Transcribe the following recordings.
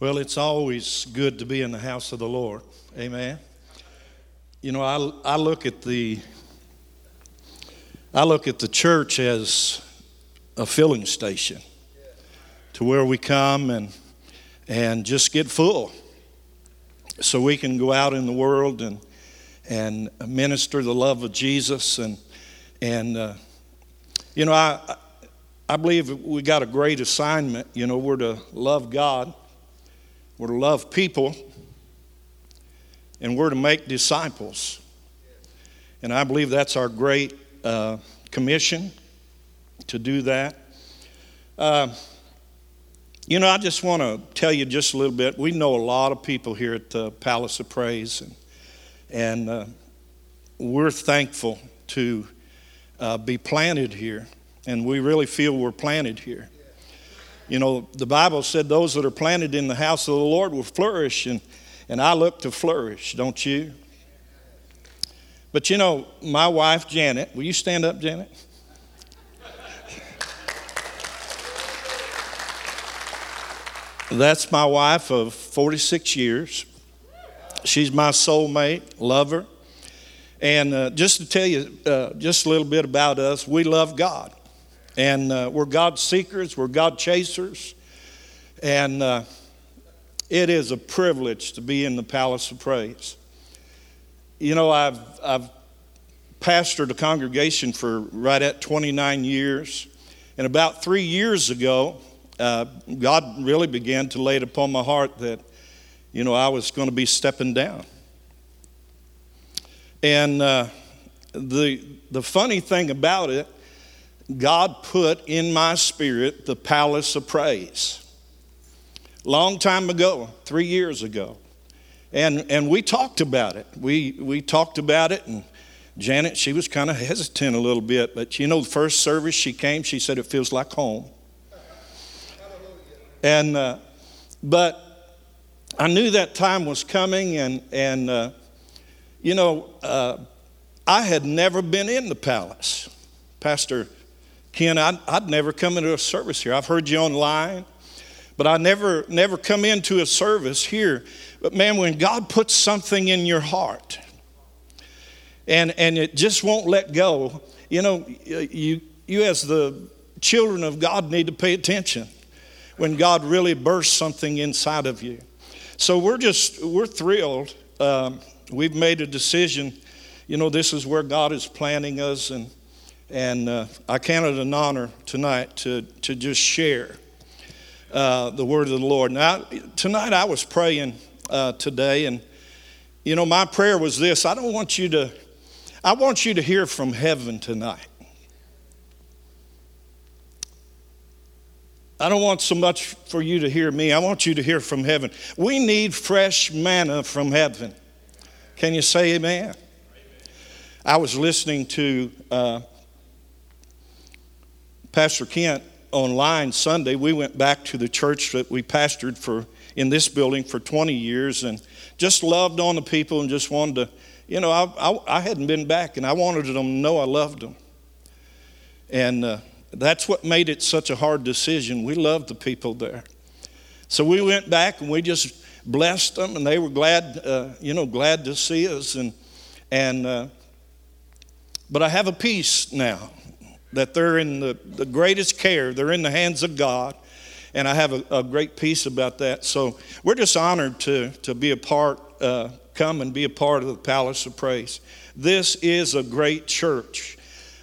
Well, it's always good to be in the house of the Lord. Amen. You know, I, I look at the I look at the church as a filling station to where we come and and just get full so we can go out in the world and and minister the love of Jesus and and uh, you know I I believe we got a great assignment. You know, we're to love God, we're to love people, and we're to make disciples. And I believe that's our great uh, commission to do that. Uh, you know, I just want to tell you just a little bit. We know a lot of people here at the Palace of Praise, and, and uh, we're thankful to uh, be planted here and we really feel we're planted here. You know, the Bible said those that are planted in the house of the Lord will flourish, and, and I look to flourish, don't you? But you know, my wife, Janet, will you stand up, Janet? That's my wife of 46 years. She's my soulmate, lover. And uh, just to tell you uh, just a little bit about us, we love God. And uh, we're God seekers, we're God chasers. And uh, it is a privilege to be in the palace of praise. You know, I've, I've pastored a congregation for right at 29 years. And about three years ago, uh, God really began to lay it upon my heart that, you know, I was going to be stepping down. And uh, the, the funny thing about it God put in my spirit the palace of praise. Long time ago, three years ago. And, and we talked about it. We, we talked about it, and Janet, she was kind of hesitant a little bit, but you know, the first service she came, she said it feels like home. And, uh, but I knew that time was coming, and, and uh, you know, uh, I had never been in the palace. Pastor Ken, I'd, I'd never come into a service here. I've heard you online, but I never, never come into a service here. But man, when God puts something in your heart and, and it just won't let go, you know, you, you as the children of God need to pay attention when God really bursts something inside of you. So we're just, we're thrilled. Um, we've made a decision. You know, this is where God is planning us and and uh, I count it an honor tonight to, to just share uh, the word of the Lord. Now, tonight I was praying uh, today, and you know, my prayer was this I don't want you to, I want you to hear from heaven tonight. I don't want so much for you to hear me. I want you to hear from heaven. We need fresh manna from heaven. Can you say amen? amen. I was listening to uh, Pastor Kent online Sunday, we went back to the church that we pastored for in this building for 20 years and just loved on the people and just wanted to, you know, I, I, I hadn't been back and I wanted them to know I loved them. And uh, that's what made it such a hard decision. We loved the people there. So we went back and we just blessed them and they were glad, uh, you know, glad to see us. And, and uh, but I have a peace now that they're in the, the greatest care. They're in the hands of God. And I have a, a great peace about that. So we're just honored to, to be a part, uh, come and be a part of the Palace of Praise. This is a great church.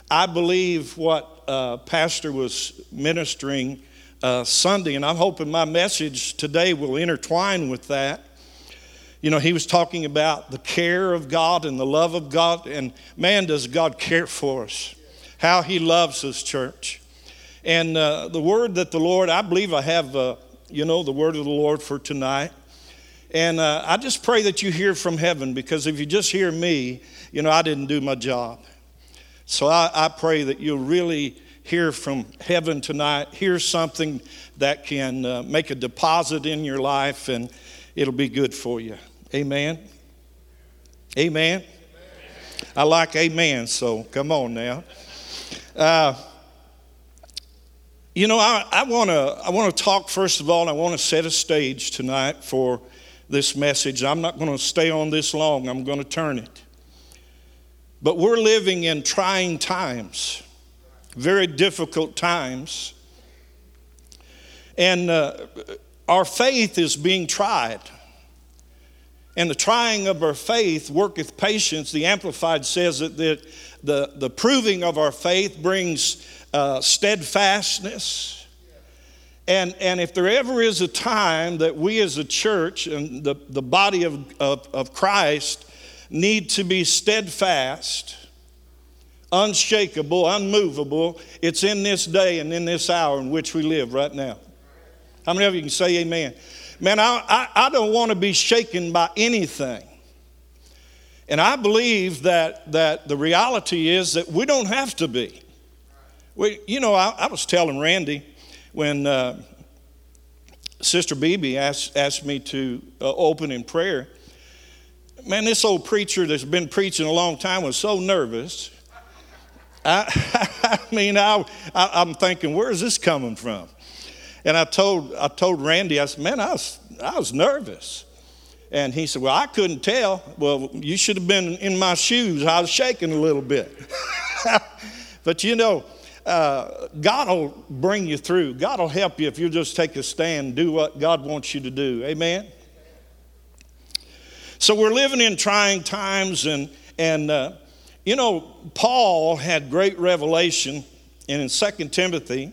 I believe what uh, Pastor was ministering uh, Sunday, and I'm hoping my message today will intertwine with that. You know, he was talking about the care of God and the love of God, and man, does God care for us how he loves his church. And uh, the word that the Lord, I believe I have, uh, you know, the word of the Lord for tonight. And uh, I just pray that you hear from heaven because if you just hear me, you know, I didn't do my job. So I, I pray that you'll really hear from heaven tonight, hear something that can uh, make a deposit in your life and it'll be good for you. Amen. Amen. I like amen, so come on now. Uh, You know, I, I want to I wanna talk first of all, I want to set a stage tonight for this message. I'm not going to stay on this long, I'm going to turn it. But we're living in trying times, very difficult times. And uh, our faith is being tried. And the trying of our faith worketh patience. The Amplified says that the, the, proving of our faith brings uh, steadfastness. And, and if there ever is a time that we as a church and the, the body of, of, of Christ need to be steadfast, unshakable, unmovable. It's in this day and in this hour in which we live right now. How many of you can say amen? Man, I, I, I don't want to be shaken by anything. And I believe that, that the reality is that we don't have to be. We, you know, I, I was telling Randy when uh, Sister Beebe asked, asked me to uh, open in prayer, man, this old preacher that's been preaching a long time was so nervous. I, I mean, I, I, am thinking, where is this coming from? And I told, I told Randy, I said, man, I was, I was nervous. And he said, well, I couldn't tell. Well, you should have been in my shoes. I was shaking a little bit. but you know, uh, God will bring you through. God will help you if you just take a stand, do what God wants you to do. Amen? So we're living in trying times, and, and uh, you know, Paul had great revelation, and in 2 Timothy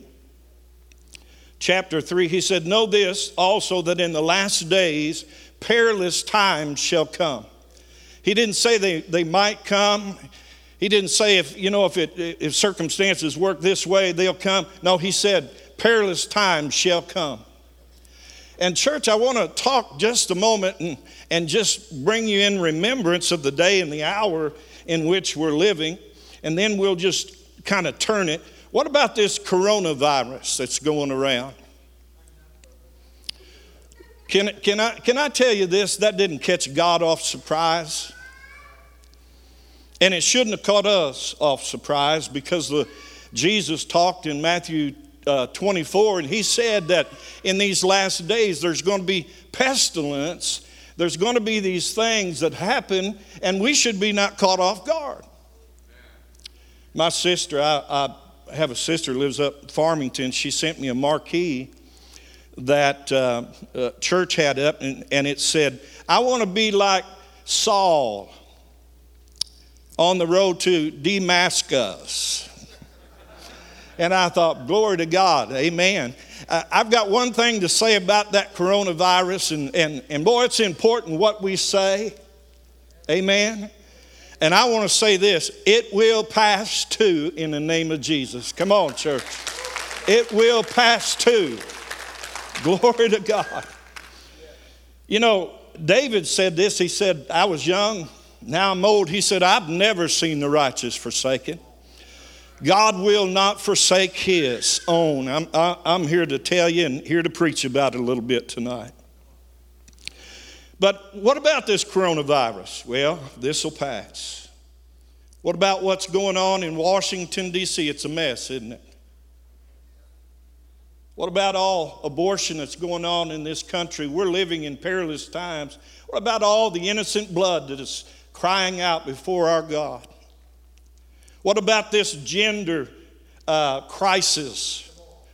chapter 3, he said, Know this also that in the last days perilous times shall come. He didn't say they, they might come. He didn't say if, you know, if, it, if circumstances work this way, they'll come. No, he said, perilous times shall come. And, church, I want to talk just a moment and, and just bring you in remembrance of the day and the hour in which we're living, and then we'll just kind of turn it. What about this coronavirus that's going around? Can, can, I, can I tell you this? That didn't catch God off surprise. And it shouldn't have caught us off surprise because the, Jesus talked in Matthew uh, 24, and he said that in these last days there's going to be pestilence, there's going to be these things that happen, and we should be not caught off guard. My sister, I, I have a sister lives up Farmington. She sent me a marquee that uh, uh, church had up, and, and it said, I want to be like Saul on the road to Damascus. And I thought, glory to God, amen. Uh, I've got one thing to say about that coronavirus, and, and, and boy, it's important what we say, amen. And I want to say this it will pass too in the name of Jesus. Come on, church. It will pass too. Glory to God. You know, David said this. He said, I was young, now I'm old. He said, I've never seen the righteous forsaken. God will not forsake his own. I'm, I, I'm here to tell you and here to preach about it a little bit tonight. But what about this coronavirus? Well, this will pass. What about what's going on in Washington, D.C.? It's a mess, isn't it? What about all abortion that's going on in this country? We're living in perilous times. What about all the innocent blood that is crying out before our God? What about this gender uh, crisis?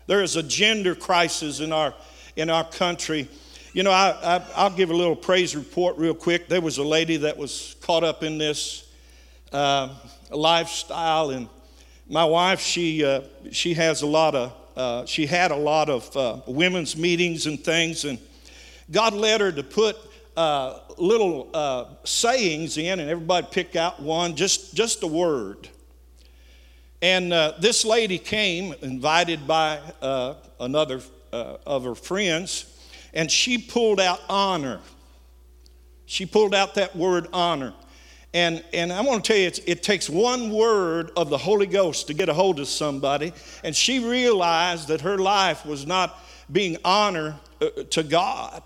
There is a gender crisis in our, in our country. You know, I, I, will give a little praise report real quick. There was a lady that was caught up in this uh, lifestyle, and my wife, she, uh, she has a lot of, uh, she had a lot of uh, women's meetings and things, and God led her to put uh, little uh, sayings in, and everybody pick out one, just, just a word. And uh, this lady came, invited by another of her friends, and she pulled out honor. She pulled out that word honor. And, and I want to tell you, it takes one word of the Holy Ghost to get a hold of somebody. And she realized that her life was not being honor uh, to God.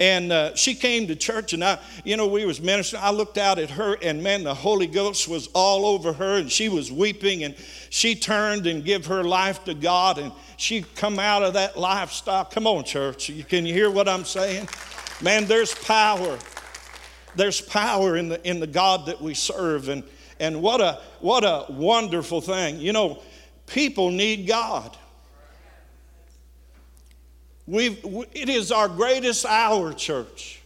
and uh, she came to church and i you know we was ministering. I looked out at her and man the holy ghost was all over her and she was weeping and she turned and give her life to god and she come out of that lifestyle. Come on church. Can you hear what i'm saying? Man there's power there's power in the in the god that we serve and and what a what a wonderful thing you know people need god We've, it is our greatest hour, church.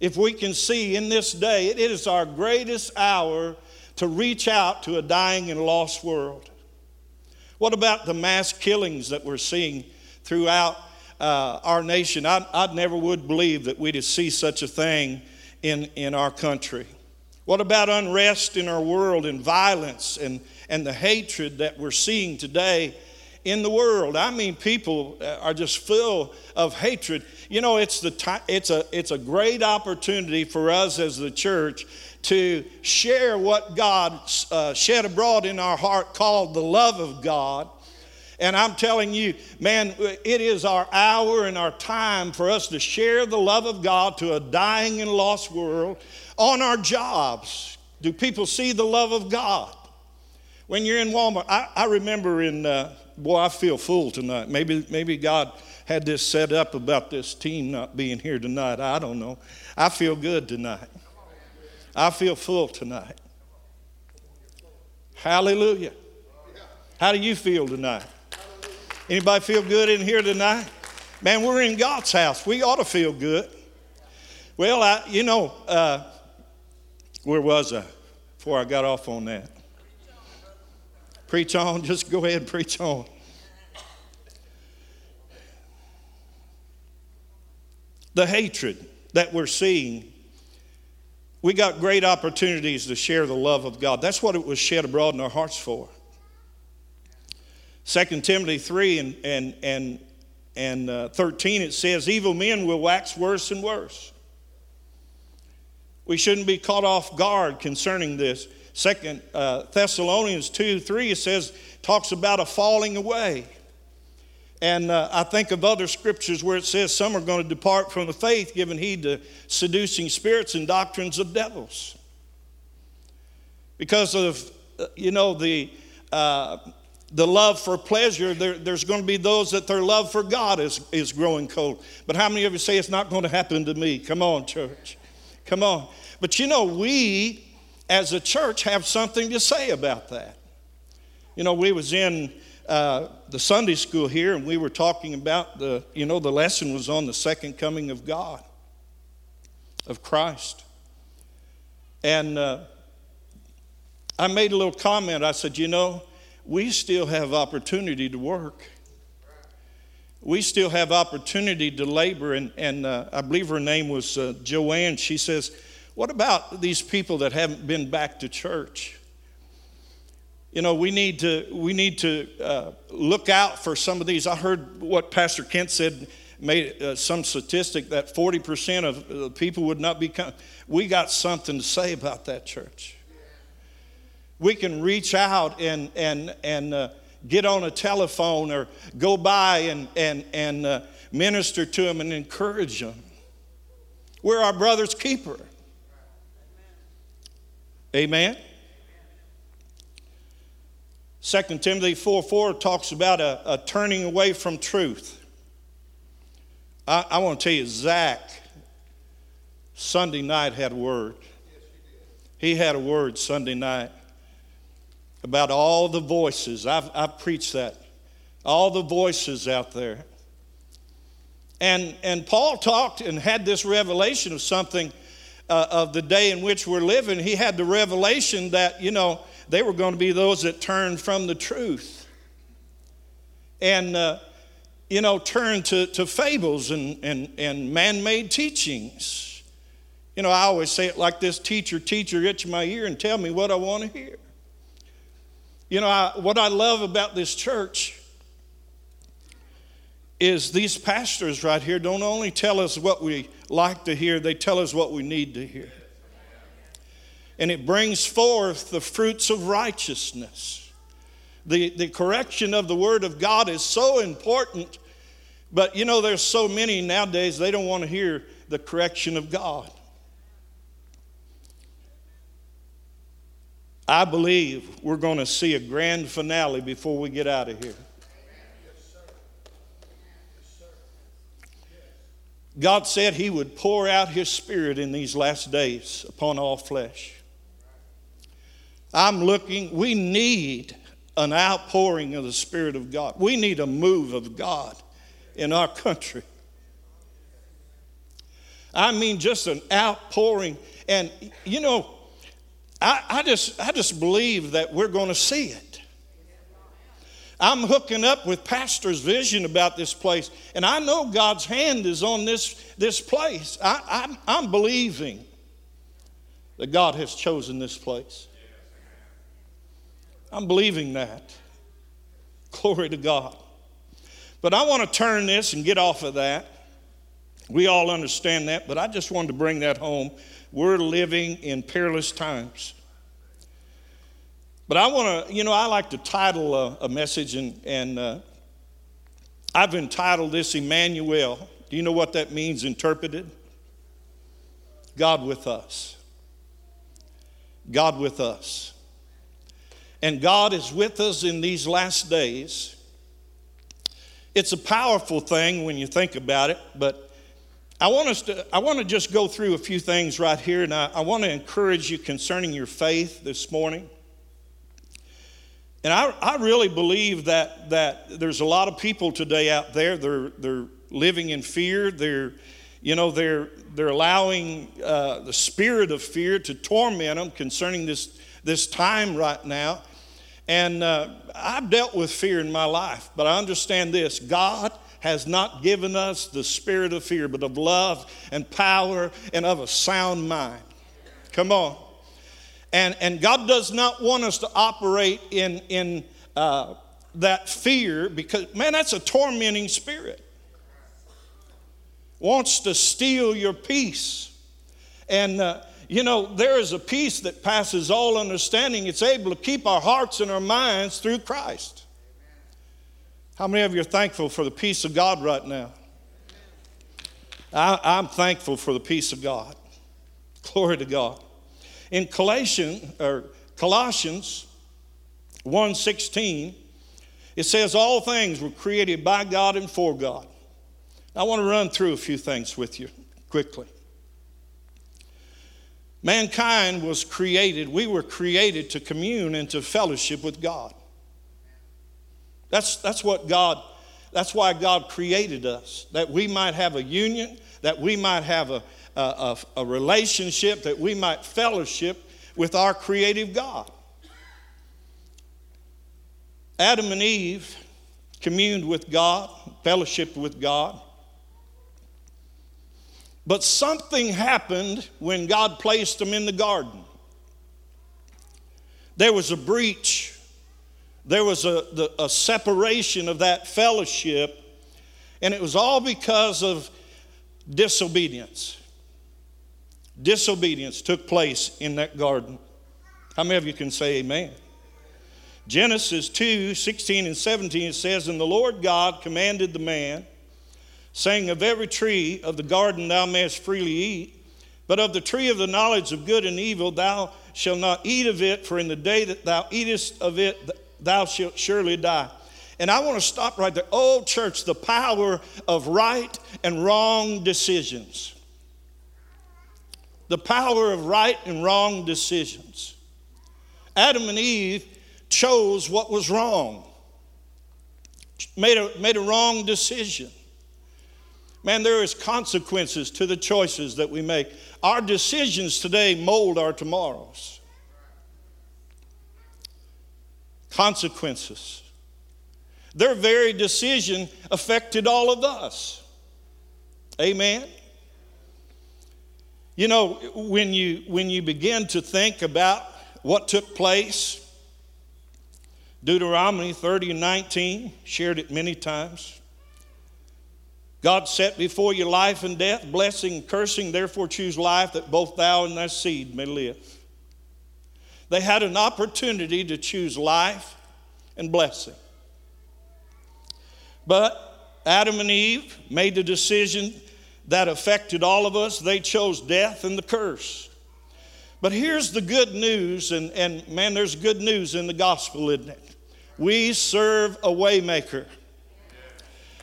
If we can see in this day, it is our greatest hour to reach out to a dying and lost world. What about the mass killings that we're seeing throughout uh, our nation? I, I never would believe that we'd see such a thing in, in our country. What about unrest in our world and violence and, and the hatred that we're seeing today in the world. I mean, people uh, are just full of hatred. You know, it's, the it's, a, it's a great opportunity for us as the church to share what God uh, shed abroad in our heart called the love of God. And I'm telling you, man, it is our hour and our time for us to share the love of God to a dying and lost world on our jobs. Do people see the love of God? When you're in Walmart, I, I remember in uh, boy, I feel full tonight. Maybe, maybe God had this set up about this team not being here tonight. I don't know. I feel good tonight. I feel full tonight. Hallelujah. How do you feel tonight? Anybody feel good in here tonight? Man, we're in God's house. We ought to feel good. Well, I, you know, uh, where was I before I got off on that? Preach on, just go ahead and preach on. The hatred that we're seeing, we got great opportunities to share the love of God. That's what it was shed abroad in our hearts for. 2 Timothy 3 and, and, and, and uh, 13, it says, Evil men will wax worse and worse. We shouldn't be caught off guard concerning this. Second uh, Thessalonians 2 3 it says, talks about a falling away. And uh, I think of other scriptures where it says some are going to depart from the faith, giving heed to seducing spirits and doctrines of devils. Because of, uh, you know, the, uh, the love for pleasure, there, there's going to be those that their love for God is, is growing cold. But how many of you say it's not going to happen to me? Come on, church. Come on. But you know, we as a church have something to say about that. You know, we was in uh, the Sunday school here, and we were talking about the, you know, the lesson was on the second coming of God, of Christ. And uh, I made a little comment. I said, you know, we still have opportunity to work. We still have opportunity to labor. And, and uh, I believe her name was uh, Joanne. She says, what about these people that haven't been back to church? You know, we need to, we need to uh, look out for some of these. I heard what Pastor Kent said, made uh, some statistic that 40% of the people would not be. we got something to say about that church. We can reach out and, and, and uh, get on a telephone or go by and, and, and uh, minister to them and encourage them. We're our brother's keeper. Amen. 2 Timothy 4 4 talks about a, a turning away from truth. I, I want to tell you, Zach, Sunday night had a word. He had a word Sunday night about all the voices. I've, I've preached that. All the voices out there. And, and Paul talked and had this revelation of something uh, of the day in which we're living, he had the revelation that, you know, they were going to be those that turned from the truth and, uh, you know, turned to, to fables and, and, and man made teachings. You know, I always say it like this teacher, teacher, itch my ear and tell me what I want to hear. You know, I, what I love about this church is these pastors right here don't only tell us what we like to hear, they tell us what we need to hear. And it brings forth the fruits of righteousness. The, the correction of the Word of God is so important But you know, there's so many nowadays, they don't want to hear the correction of God. I believe we're going to see a grand finale before we get out of here. God said He would pour out His Spirit in these last days upon all flesh. I'm looking, we need an outpouring of the Spirit of God. We need a move of God in our country. I mean, just an outpouring. And, you know, I, I, just, I just believe that we're going to see it. I'm hooking up with Pastor's vision about this place, and I know God's hand is on this, this place. I, I'm, I'm believing that God has chosen this place. I'm believing that. Glory to God. But I want to turn this and get off of that. We all understand that, but I just wanted to bring that home. We're living in perilous times. But I want to, you know, I like to title a, a message, and, and uh, I've entitled this Emmanuel. Do you know what that means interpreted? God with us. God with us. And God is with us in these last days. It's a powerful thing when you think about it, but I want us to I want to just go through a few things right here, and I, I want to encourage you concerning your faith this morning. And I, I really believe that, that there's a lot of people today out there, they're, they're living in fear. They're, you know, they're, they're allowing uh, the spirit of fear to torment them concerning this, this time right now. And uh, I've dealt with fear in my life, but I understand this God has not given us the spirit of fear, but of love and power and of a sound mind. Come on. And, and God does not want us to operate in, in uh, that fear because, man, that's a tormenting spirit. Wants to steal your peace. And, uh, you know, there is a peace that passes all understanding. It's able to keep our hearts and our minds through Christ. How many of you are thankful for the peace of God right now? I, I'm thankful for the peace of God. Glory to God. In Colossians, or Colossians 1:16, it says all things were created by God and for God. I want to run through a few things with you quickly. Mankind was created, we were created to commune and to fellowship with God. That's, that's what God, that's why God created us, that we might have a union, that we might have a, a, a relationship, that we might fellowship with our creative God. Adam and Eve communed with God, fellowshiped with God. But something happened when God placed them in the garden. There was a breach, there was a, the, a separation of that fellowship, and it was all because of disobedience. Disobedience took place in that garden. How many of you can say amen? Genesis 2 16 and 17 says, And the Lord God commanded the man, saying, Of every tree of the garden thou mayest freely eat, but of the tree of the knowledge of good and evil thou shalt not eat of it, for in the day that thou eatest of it thou shalt surely die. And I want to stop right there. Oh, church, the power of right and wrong decisions. The power of right and wrong decisions. Adam and Eve chose what was wrong, made a, made a wrong decision. Man, there is consequences to the choices that we make. Our decisions today mold our tomorrows. Consequences. Their very decision affected all of us. Amen. You know, when you when you begin to think about what took place, Deuteronomy 30 and 19, shared it many times. God set before you life and death, blessing and cursing, therefore choose life that both thou and thy seed may live. They had an opportunity to choose life and blessing. But Adam and Eve made the decision that affected all of us. They chose death and the curse. But here's the good news, and, and man, there's good news in the gospel, isn't it? We serve a waymaker.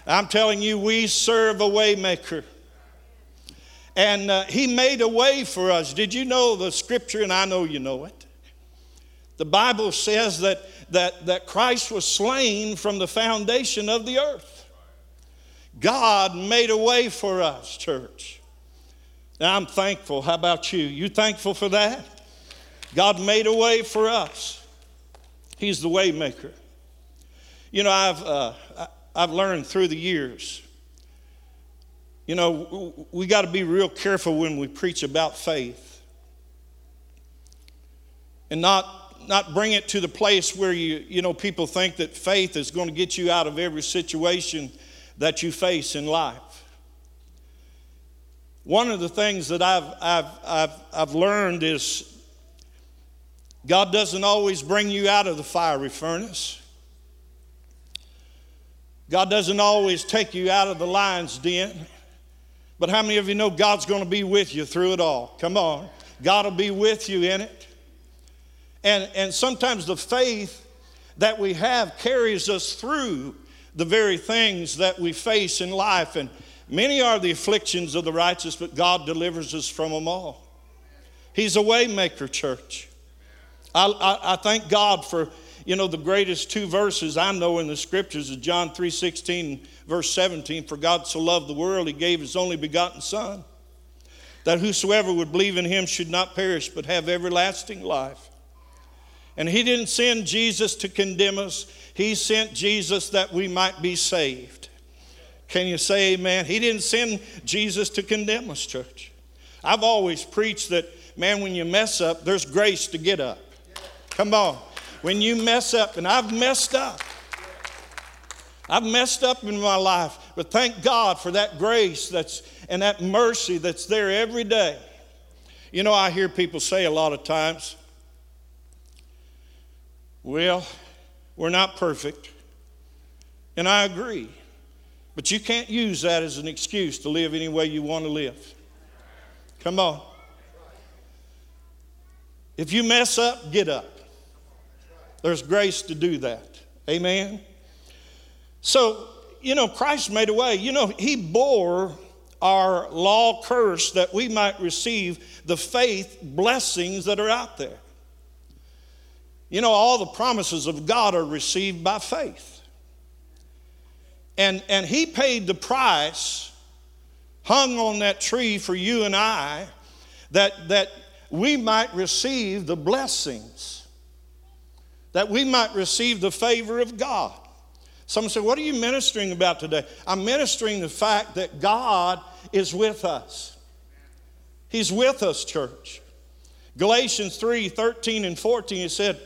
I'm telling you, we serve a waymaker. And uh, he made a way for us. Did you know the scripture? And I know you know it. The Bible says that, that, that Christ was slain from the foundation of the earth. God made a way for us, church. Now, I'm thankful. How about you? You thankful for that? God made a way for us. He's the way maker. You know, I've, uh, I've learned through the years, you know, we got to be real careful when we preach about faith and not, not bring it to the place where you, you know, people think that faith is going to get you out of every situation that you face in life. One of the things that I've, I've, I've, I've learned is God doesn't always bring you out of the fiery furnace. God doesn't always take you out of the lion's den. But how many of you know God's going to be with you through it all? Come on. God will be with you in it. And, and sometimes the faith that we have carries us through the very things that we face in life. And Many are the afflictions of the righteous, but God delivers us from them all. He's a waymaker, church. I, I, I, thank God for, you know, the greatest two verses I know in the scriptures is John 3.16, verse 17. For God so loved the world, he gave his only begotten Son, that whosoever would believe in him should not perish, but have everlasting life. And he didn't send Jesus to condemn us, he sent Jesus that we might be saved. Can you say amen? He didn't send Jesus to condemn us, church. I've always preached that, man, when you mess up, there's grace to get up. Come on. When you mess up, and I've messed up. I've messed up in my life, but thank God for that grace that's and that mercy that's there every day. You know, I hear people say a lot of times, well, we're not perfect. And I agree. But you can't use that as an excuse to live any way you want to live. Come on. If you mess up, get up. There's grace to do that. Amen. So, you know, Christ made a way. You know, He bore our law curse that we might receive the faith blessings that are out there. You know, all the promises of God are received by faith. And, and he paid the price, hung on that tree for you and I, that, that we might receive the blessings, that we might receive the favor of God. Someone said, What are you ministering about today? I'm ministering the fact that God is with us. He's with us, church. Galatians 3 13 and 14, it said,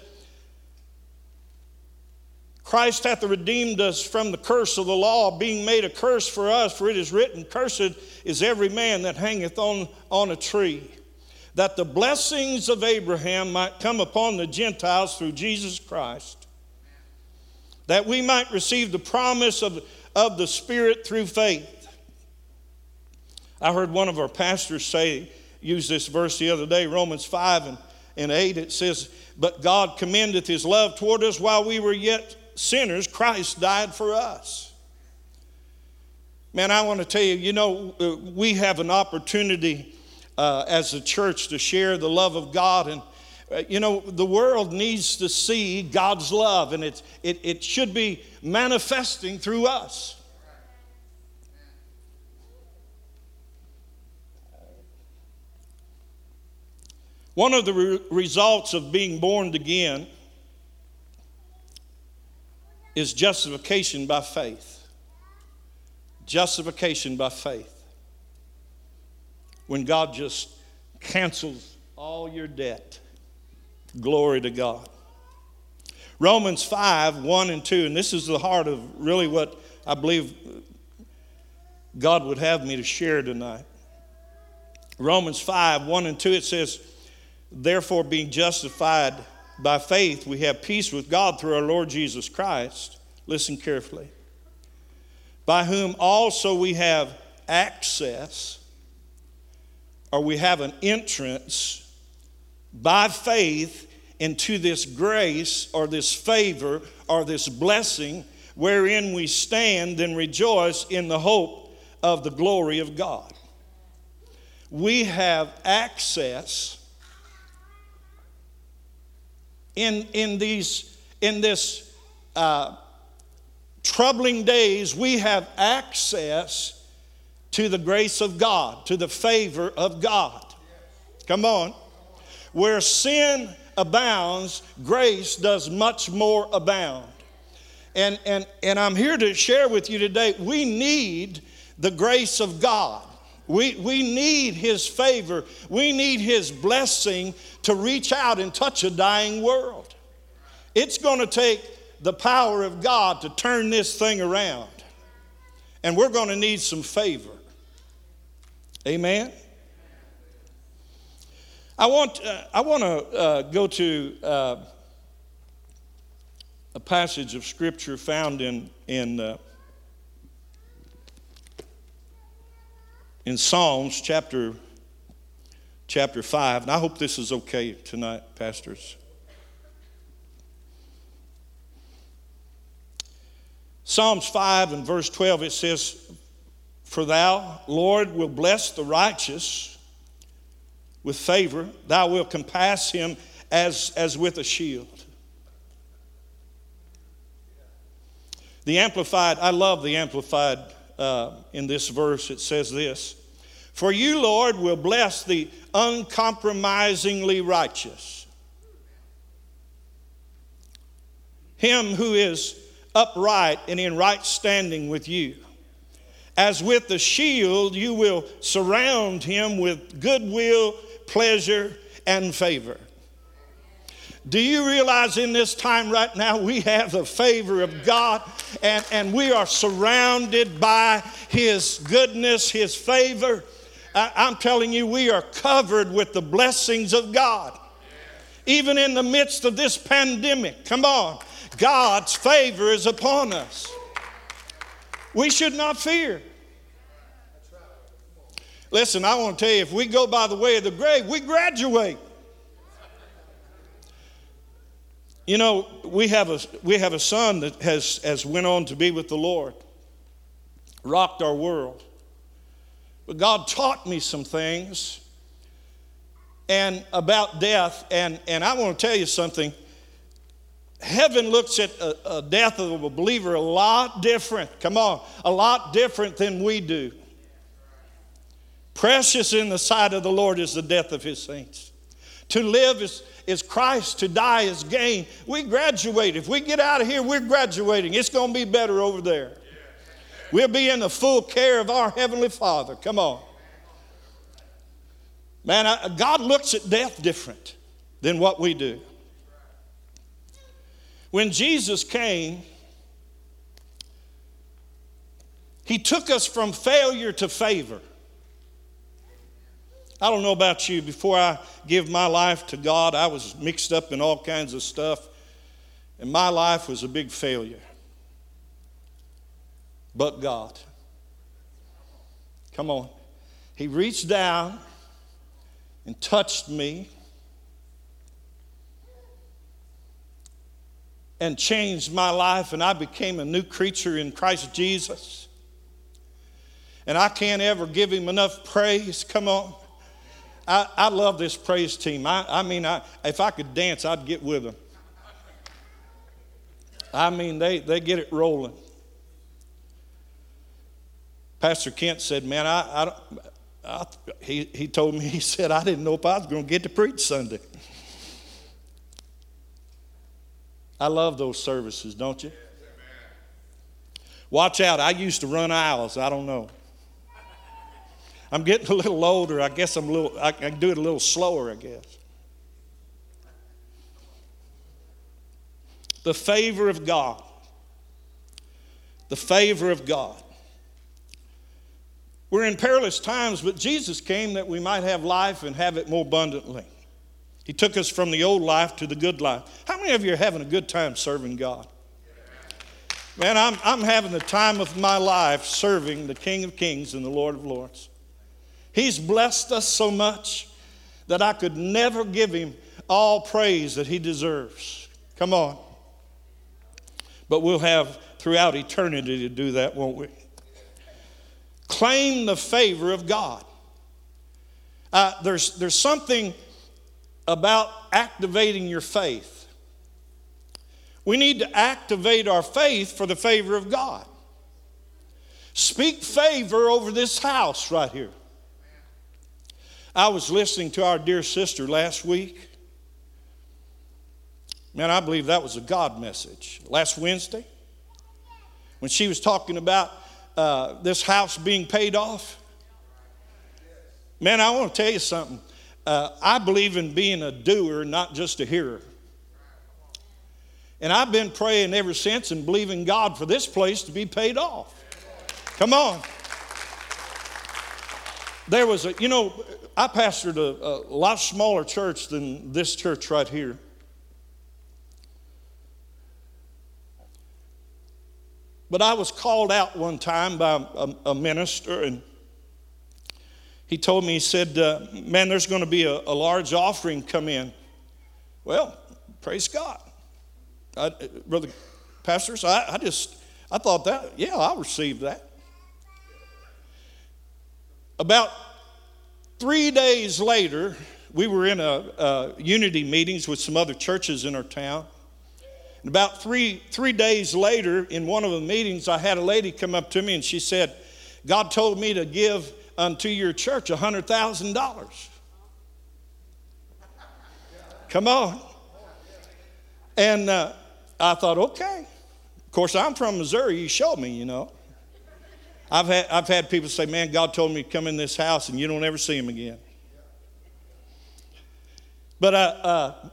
Christ hath redeemed us from the curse of the law, being made a curse for us, for it is written, Cursed is every man that hangeth on, on a tree, that the blessings of Abraham might come upon the Gentiles through Jesus Christ, that we might receive the promise of, of the Spirit through faith. I heard one of our pastors say, use this verse the other day, Romans 5 and, and 8. It says, But God commendeth his love toward us while we were yet sinners, Christ died for us. Man, I want to tell you, you know, uh, we have an opportunity uh, as a church to share the love of God. And, uh, you know, the world needs to see God's love, and it, it, it should be manifesting through us. One of the re- results of being born again is justification by faith. Justification by faith. When God just cancels all your debt. Glory to God. Romans 5 1 and 2, and this is the heart of really what I believe God would have me to share tonight. Romans 5 1 and 2, it says, Therefore, being justified by faith, we have peace with God through our Lord Jesus Christ. Listen carefully. by whom also we have access, or we have an entrance by faith into this grace or this favor or this blessing wherein we stand and rejoice in the hope of the glory of God. We have access in, in, these, in this uh, troubling days, we have access to the grace of God, to the favor of God. Come on. Where sin abounds, grace does much more abound. And, and, and I'm here to share with you today we need the grace of God. We, we need His favor. We need His blessing to reach out and touch a dying world. It's going to take the power of God to turn this thing around. And we're going to need some favor. Amen? I want, uh, I want to uh, go to uh, a passage of Scripture found in, in, in Psalms chapter, chapter 5. And I hope this is okay tonight, pastors. Psalms 5 and verse 12, it says, For thou, Lord, will bless the righteous with favor, thou wilt compass him as, as with a shield. The Amplified, I love the Amplified uh, in this verse. It says this For you, Lord, will bless the uncompromisingly righteous, him who is upright and in right standing with you. As with the shield, you will surround him with goodwill, pleasure, and favor. Do you realize in this time right now we have the favor of God and, and we are surrounded by His goodness, His favor? I, I'm telling you, we are covered with the blessings of God. Even in the midst of this pandemic, come on, God's favor is upon us. We should not fear. Listen, I want to tell you, if we go by the way of the grave, we graduate. You know, we have a, we have a son that has, has went on to be with the Lord, rocked our world. But God taught me some things and about death, and, and I want to tell you something heaven looks at a, a, death of a believer a lot different. Come on, a lot different than we do. Precious in the sight of the Lord is the death of his saints. To live is, is Christ, to die is gain. We graduate. If we get out of here, we're graduating. It's going to be better over there. We'll be in the full care of our Heavenly Father. Come on. Man, I, God looks at death different than what we do. When Jesus came, he took us from failure to favor. I don't know about you, before I give my life to God, I was mixed up in all kinds of stuff, and my life was a big failure. But God. Come on. He reached down and touched me and changed my life, and I became a new creature in Christ Jesus. And I can't ever give him enough praise. Come on. I, I love this praise team. I, I mean, I, if I could dance, I'd get with them. I mean, they, they get it rolling. Pastor Kent said, Man, I, I, I, he, he told me, he said, I didn't know if I was going to get to preach Sunday. I love those services, don't you? Watch out. I used to run aisles. I don't know. I'm getting a little older. I guess I'm a little, I can do it a little slower, I guess. The favor of God. The favor of God. We're in perilous times, but Jesus came that we might have life and have it more abundantly. He took us from the old life to the good life. How many of you are having a good time serving God? Man, I'm, I'm having the time of my life serving the King of Kings and the Lord of Lords. He's blessed us so much that I could never give him all praise that he deserves. Come on. But we'll have throughout eternity to do that, won't we? Claim the favor of God. Uh, there's, there's something about activating your faith. We need to activate our faith for the favor of God. Speak favor over this house right here. I was listening to our dear sister last week. Man, I believe that was a God message. Last Wednesday, when she was talking about uh, this house being paid off. Man, I want to tell you something. Uh, I believe in being a doer, not just a hearer. And I've been praying ever since and believing God for this place to be paid off. Come on. There was a, you know, I pastored a, a lot smaller church than this church right here. But I was called out one time by a, a minister, and he told me, he said, uh, Man, there's going to be a, a, large offering come in. Well, praise God. I, brother pastors, I, I just, I thought that, yeah, I'll receive that. About three days later, we were in a, a unity meetings with some other churches in our town. And about three, three days later, in one of the meetings, I had a lady come up to me and she said, God told me to give unto your church a $100,000. Come on. And uh, I thought, okay. Of course, I'm from Missouri. You showed me, you know. I've had, I've had people say, man, God told me to come in this house and you don't ever see him again. But uh, uh,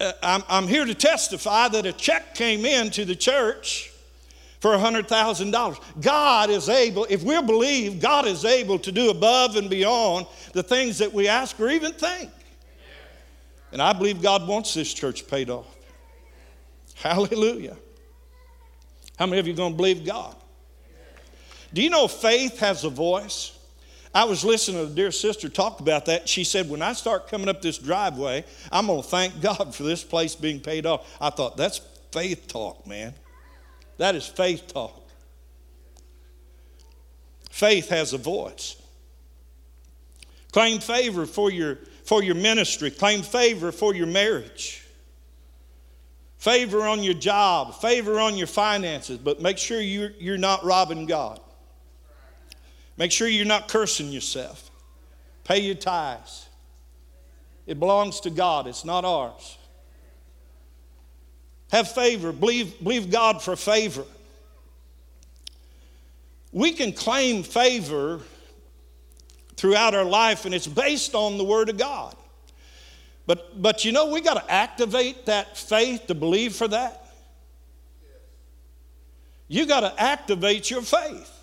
uh I'm, I'm here to testify that a check came in to the church for $100,000. God is able, if we believe, God is able to do above and beyond the things that we ask or even think. And I believe God wants this church paid off. Hallelujah. How many of you are going to believe God? Do you know faith has a voice? I was listening to a dear sister talk about that. She said, When I start coming up this driveway, I'm going to thank God for this place being paid off. I thought, That's faith talk, man. That is faith talk. Faith has a voice. Claim favor for your, for your ministry, claim favor for your marriage, favor on your job, favor on your finances, but make sure you're, you're not robbing God. Make sure you're not cursing yourself. Pay your tithes. It belongs to God, it's not ours. Have favor. Believe, believe God for favor. We can claim favor throughout our life, and it's based on the Word of God. But, but you know, we got to activate that faith to believe for that. You got to activate your faith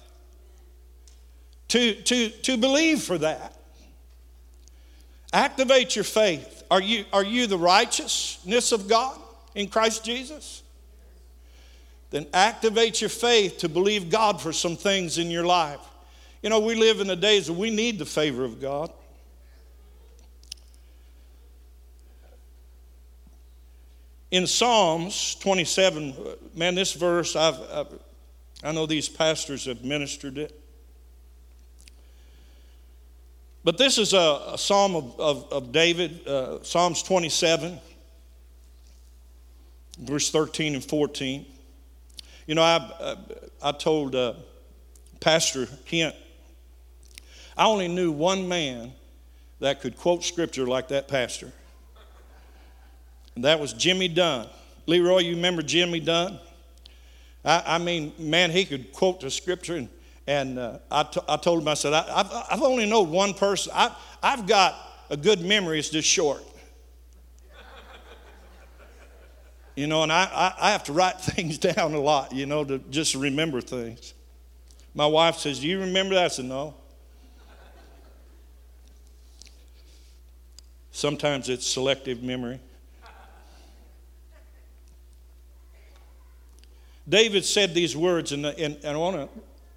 to, to, to believe for that. Activate your faith. Are you, are you the righteousness of God? in Christ Jesus? Then activate your faith to believe God for some things in your life. You know, we live in the days where we need the favor of God. In Psalms 27, man, this verse, I've, I've, i know these pastors have ministered it. But this is a, a psalm of, of, of David, uh, Psalms 27 verse 13 and 14. You know, I, uh, I told uh, Pastor Kent, I only knew one man that could quote scripture like that pastor. And that was Jimmy Dunn. Leroy, you remember Jimmy Dunn? I, I mean, man, he could quote the scripture. And, and uh, I, t- I told him, I said, I, have I've only known one person. I, I've got a good memory, it's just short. You know, and I, I, I have to write things down a lot, you know, to just remember things. My wife says, Do you remember that? I said, No. Sometimes it's selective memory. David said these words, and, and, and I, wanna,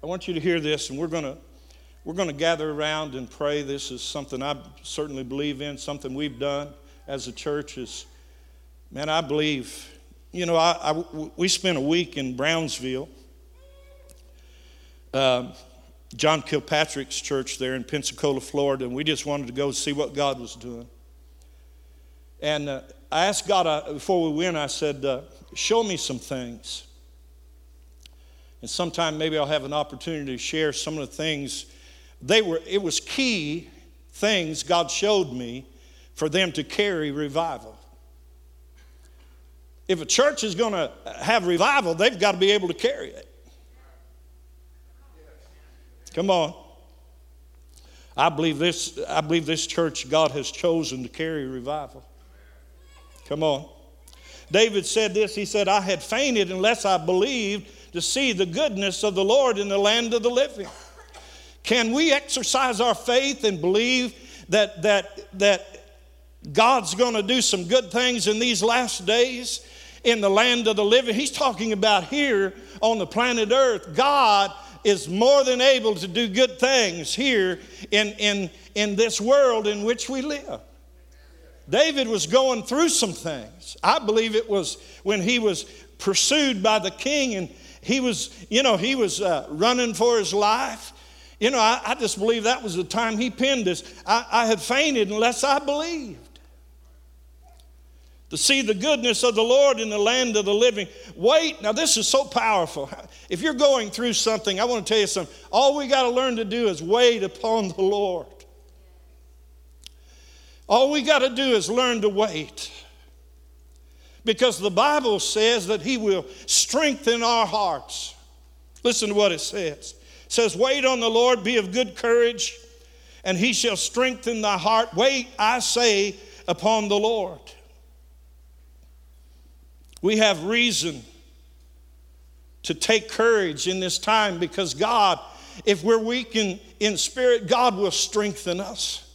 I want you to hear this, and we're going to we're going to gather around and pray. This is something I certainly believe in, something we've done as a church. Is man, I believe. You know, I, I we spent a week in Brownsville, um, John Kilpatrick's church there in Pensacola, Florida, and we just wanted to go see what God was doing. And uh, I asked God uh, before we went. I said, uh, "Show me some things." And sometime maybe I'll have an opportunity to share some of the things they were, it was key things God showed me for them to carry revival. If a church is going to have revival, they've got to be able to carry it. Come on. I believe this, I believe this church God has chosen to carry revival. Come on. David said this He said, I had fainted unless I believed to see the goodness of the Lord in the land of the living. Can we exercise our faith and believe that, that, that God's going to do some good things in these last days in the land of the living? He's talking about here on the planet Earth. God is more than able to do good things here in, in, in this world in which we live. David was going through some things. I believe it was when he was pursued by the king and he was, you know, he was uh, running for his life. You know, I, I just believe that was the time he penned this. I, I had fainted unless I believed. To see the goodness of the Lord in the land of the living. Wait, now this is so powerful. If you're going through something, I want to tell you something. All we got to learn to do is wait upon the Lord. All we got to do is learn to wait. Because the Bible says that He will strengthen our hearts. Listen to what it says It says, Wait on the Lord, be of good courage, and he shall strengthen thy heart. Wait, I say, upon the Lord. We have reason to take courage in this time because God, if we're weak in, in spirit, God will strengthen us.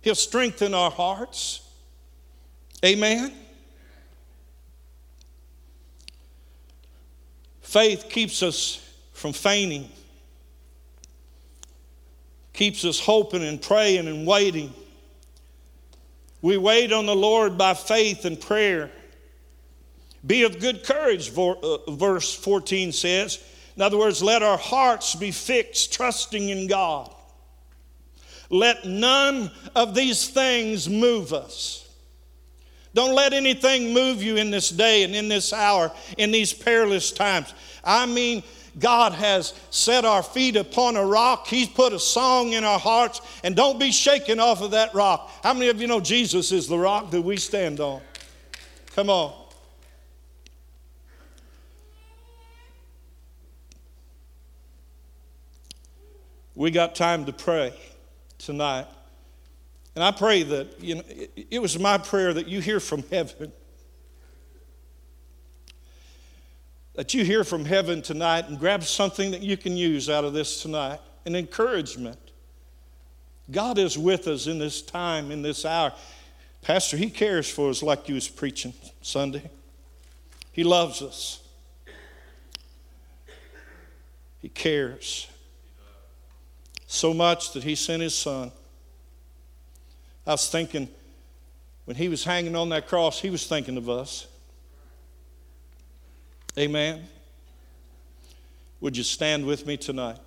He'll strengthen our hearts. Amen. Faith keeps us from fainting keeps us hoping and praying and waiting. We wait on the Lord by faith and prayer. Be of good courage, uh, verse 14 says. In other words, let our hearts be fixed, trusting in God. Let none of these things move us. Don't let anything move you in this day and in this hour, in these perilous times. I mean, God has set our feet upon a rock. He's put a song in our hearts, and don't be shaken off of that rock. How many of you know Jesus is the rock that we stand on? Come on. We got time to pray tonight. And I pray that, you know, it, was my prayer that you hear from heaven that you hear from heaven tonight and grab something that you can use out of this tonight an encouragement. God is with us in this time, in this hour. Pastor, He cares for us like you was preaching Sunday. He loves us. He cares so much that He sent His Son. I was thinking, when He was hanging on that cross, He was thinking of us. Amen. Would you stand with me tonight?